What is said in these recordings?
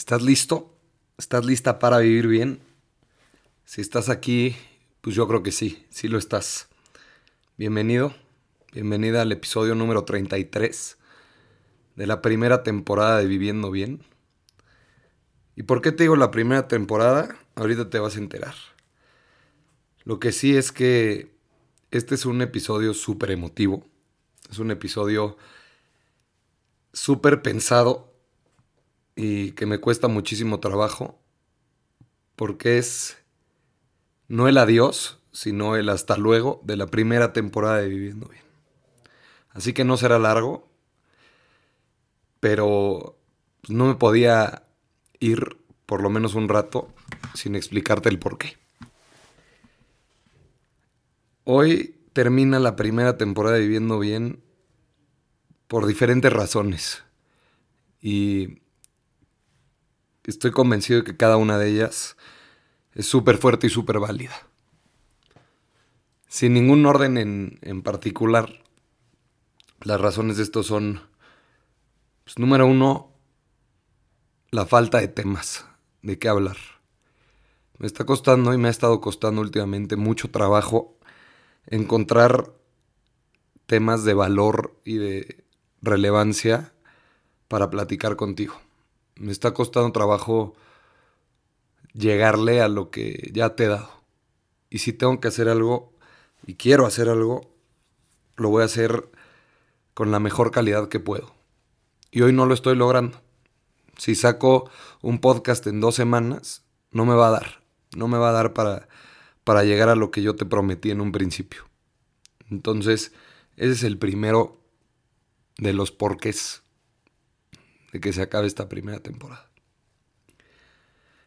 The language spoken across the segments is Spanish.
¿Estás listo? ¿Estás lista para vivir bien? Si estás aquí, pues yo creo que sí, sí lo estás. Bienvenido, bienvenida al episodio número 33 de la primera temporada de Viviendo Bien. ¿Y por qué te digo la primera temporada? Ahorita te vas a enterar. Lo que sí es que este es un episodio súper emotivo. Es un episodio súper pensado y que me cuesta muchísimo trabajo porque es no el adiós, sino el hasta luego de la primera temporada de Viviendo Bien. Así que no será largo, pero no me podía ir por lo menos un rato sin explicarte el por qué. Hoy termina la primera temporada de Viviendo Bien por diferentes razones. Y estoy convencido de que cada una de ellas es súper fuerte y súper válida. Sin ningún orden en, particular, las razones de esto son, pues, número uno, la falta de temas de qué hablar. Me está costando y me ha estado costando últimamente mucho trabajo encontrar temas de valor y de relevancia para platicar contigo me está costando trabajo llegarle a lo que ya te he dado. Y si tengo que hacer algo y quiero hacer algo, lo voy a hacer con la mejor calidad que puedo. Y hoy no lo estoy logrando. Si saco un podcast en dos semanas, no me va a dar. No me va a dar para, para llegar a lo que yo te prometí en un principio. Entonces, ese es el primero de los porqués de que se acabe esta primera temporada.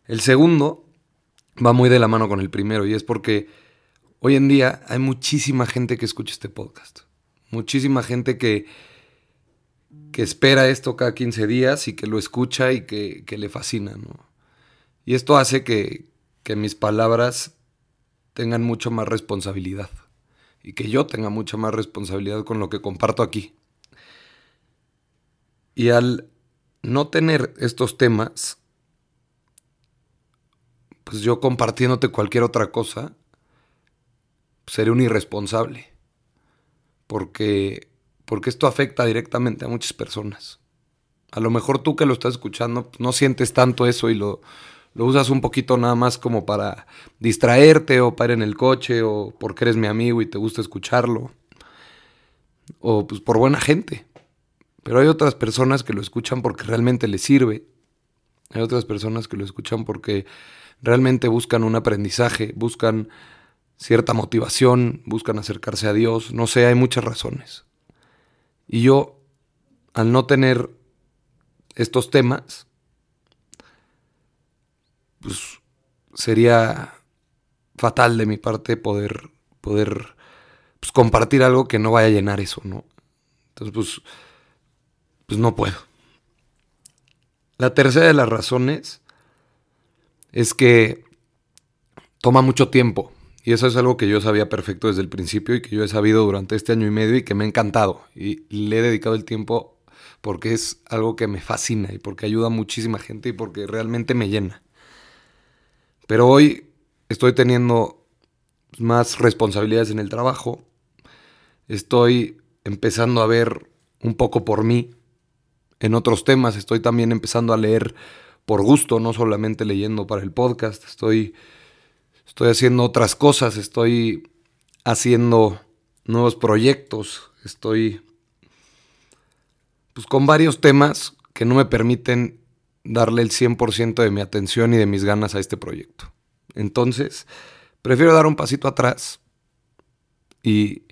El segundo va muy de la mano con el primero y es porque hoy en día hay muchísima gente que escucha este podcast. Muchísima gente que, que espera esto cada 15 días y que lo escucha y que, le fascina. Y esto hace que, que mis palabras tengan mucho más responsabilidad y que yo tenga mucha más responsabilidad con lo que comparto aquí. Y al no tener estos temas, pues yo compartiéndote cualquier otra cosa, seré un irresponsable. Porque, porque esto afecta directamente a muchas personas. A lo mejor tú que lo estás escuchando pues, no sientes tanto eso y lo, lo usas un poquito nada más como para distraerte o para ir en el coche o porque eres mi amigo y te gusta escucharlo. O pues por buena gente. Pero hay otras personas que lo escuchan porque realmente les sirve. Hay otras personas que lo escuchan porque realmente buscan un aprendizaje, buscan cierta motivación, buscan acercarse a Dios. No sé, hay muchas razones. Y yo, al no tener estos temas, pues sería fatal de mi parte poder, poder pues, compartir algo que no vaya a llenar eso, ¿no? Entonces, pues pues no puedo. La tercera de las razones es que toma mucho tiempo. Y eso es algo que yo sabía perfecto desde el principio y que yo he sabido durante este año y medio y que me ha encantado. Y le he dedicado el tiempo porque es algo que me fascina y porque ayuda a muchísima gente y porque realmente me llena. Pero hoy estoy teniendo más responsabilidades en el trabajo. Estoy empezando a ver un poco por mí en otros temas. Estoy también empezando a leer por gusto, no solamente leyendo para el podcast. Estoy, estoy haciendo otras cosas, estoy haciendo nuevos proyectos, estoy pues, con varios temas que no me permiten darle el 100% de mi atención y de mis ganas a este proyecto. Entonces, prefiero dar un pasito atrás y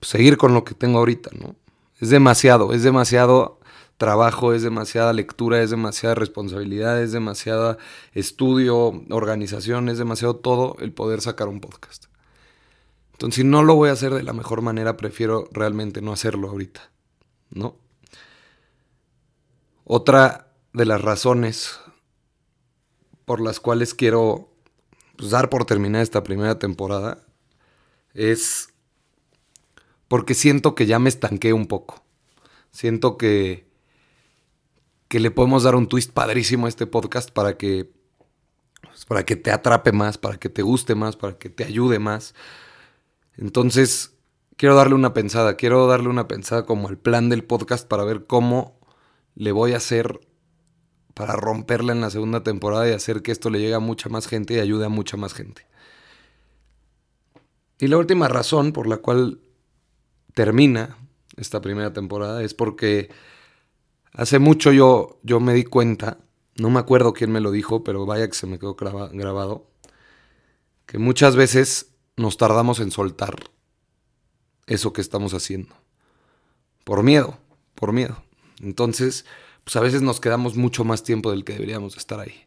pues, seguir con lo que tengo ahorita, ¿no? Es demasiado, es demasiado trabajo, es demasiada lectura, es demasiada responsabilidad, es demasiada estudio, organización, es demasiado todo el poder sacar un podcast. Entonces, si no lo voy a hacer de la mejor manera, prefiero realmente no hacerlo ahorita, ¿no? Otra de las razones por las cuales quiero pues, dar por terminada esta primera temporada es porque siento que ya me estanqué un poco. Siento que que le podemos dar un twist padrísimo a este podcast para que, pues, para que te atrape más, para que te guste más, para que te ayude más. Entonces, quiero darle una pensada, quiero darle una pensada como el plan del podcast para ver cómo le voy a hacer para romperla en la segunda temporada y hacer que esto le llegue a mucha más gente y ayude a mucha más gente. Y la última razón por la cual termina esta primera temporada es porque hace mucho yo, yo me di cuenta, no me acuerdo quién me lo dijo, pero vaya que se me quedó grabado, que muchas veces nos tardamos en soltar eso que estamos haciendo. Por miedo, por miedo. Entonces, pues a veces nos quedamos mucho más tiempo del que deberíamos estar ahí.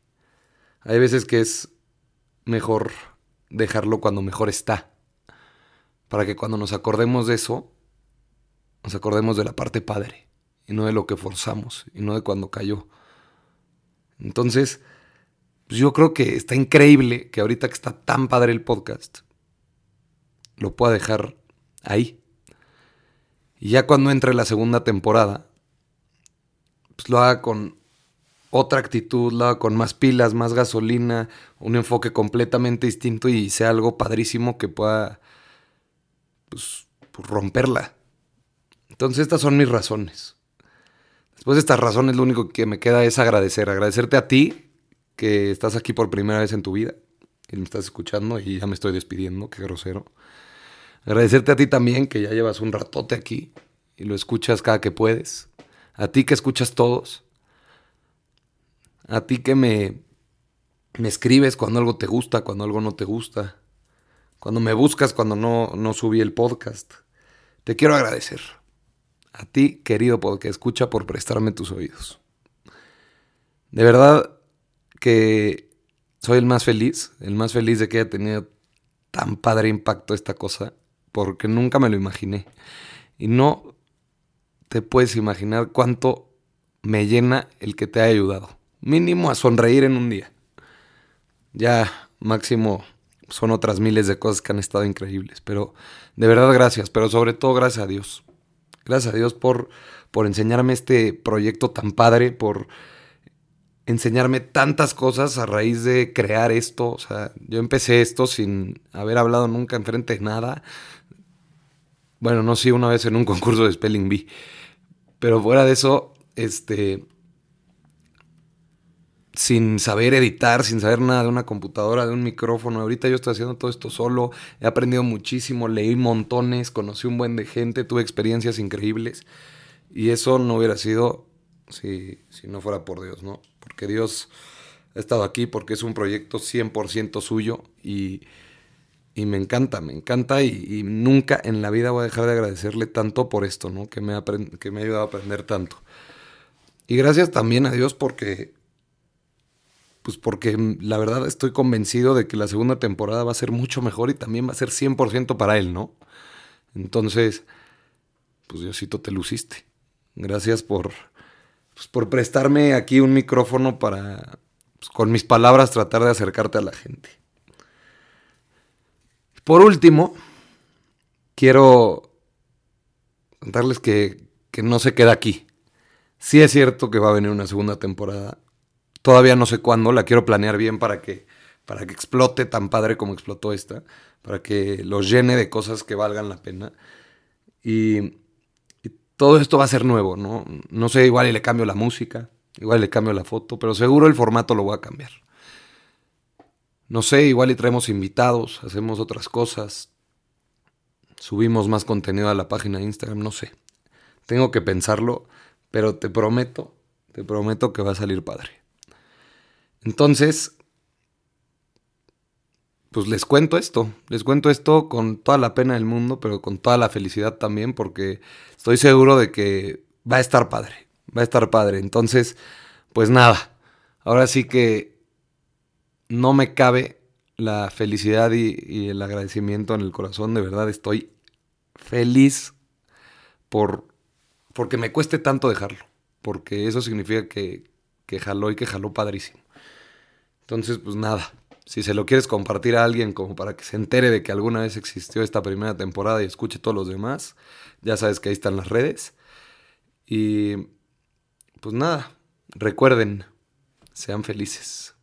Hay veces que es mejor dejarlo cuando mejor está. Para que cuando nos acordemos de eso, nos acordemos de la parte padre. Y no de lo que forzamos. Y no de cuando cayó. Entonces, pues yo creo que está increíble que ahorita que está tan padre el podcast, lo pueda dejar ahí. Y ya cuando entre la segunda temporada, pues lo haga con otra actitud, lo haga con más pilas, más gasolina, un enfoque completamente distinto y sea algo padrísimo que pueda pues, romperla. Entonces estas son mis razones. Después de estas razones lo único que me queda es agradecer, agradecerte a ti que estás aquí por primera vez en tu vida y me estás escuchando y ya me estoy despidiendo, qué grosero. Agradecerte a ti también que ya llevas un ratote aquí y lo escuchas cada que puedes a ti que escuchas todos, a ti que me, me escribes cuando algo te gusta, cuando algo no te gusta, cuando me buscas cuando no, no subí el podcast. Te quiero agradecer. A ti, querido podcast, escucha por prestarme tus oídos. De verdad que soy el más feliz, el más feliz de que haya tenido tan padre impacto esta cosa, porque nunca me lo imaginé. Y no te puedes imaginar cuánto me llena el que te haya ayudado. Mínimo a sonreír en un día. Ya máximo son otras miles de cosas que han estado increíbles. Pero de verdad gracias, pero sobre todo gracias a Dios. Gracias a Dios por, por enseñarme este proyecto tan padre, por enseñarme tantas cosas a raíz de crear esto. O sea, yo empecé esto sin haber hablado nunca enfrente de nada. Bueno, no, sí, una vez en un concurso de Spelling Bee. Pero fuera de eso, este. Sin saber editar, sin saber nada de una computadora, de un micrófono. Ahorita yo estoy haciendo todo esto solo. He aprendido muchísimo, leí montones, conocí un buen de gente, tuve experiencias increíbles. Y eso no hubiera sido si, si no fuera por Dios, ¿no? Porque Dios ha estado aquí, porque es un proyecto 100% suyo y y me encanta, me encanta y, nunca en la vida voy a dejar de agradecerle tanto por esto, ¿no? Que me, que me ha ayudado a aprender tanto. Y gracias también a Dios porque, pues porque la verdad estoy convencido de que la segunda temporada va a ser mucho mejor y también va a ser 100% para Él, ¿no? Entonces, pues Diosito te luciste. Gracias por, pues, por prestarme aquí un micrófono para, pues, con mis palabras, tratar de acercarte a la gente. Por último, quiero contarles que, no se queda aquí. Sí es cierto que va a venir una segunda temporada. Todavía no sé cuándo, la quiero planear bien para que, para que explote tan padre como explotó esta, para que los llene de cosas que valgan la pena. Y, todo esto va a ser nuevo, ¿no? No sé, igual y le cambio la música, igual le cambio la foto, pero seguro el formato lo voy a cambiar. No sé, igual y traemos invitados, hacemos otras cosas, subimos más contenido a la página de Instagram, no sé. Tengo que pensarlo, pero te prometo, te prometo que va a salir padre. Entonces, pues les cuento esto, les cuento esto con toda la pena del mundo, pero con toda la felicidad también, porque estoy seguro de que va a estar padre, va a estar padre. Entonces, pues nada, ahora sí que no me cabe la felicidad y, el agradecimiento en el corazón. De verdad estoy feliz por porque me cueste tanto dejarlo. Porque eso significa que, que jaló y que jaló padrísimo. Entonces, pues nada. Si se lo quieres compartir a alguien como para que se entere de que alguna vez existió esta primera temporada y escuche todos los demás, ya sabes que ahí están las redes. Y pues nada, Recuerden, sean felices.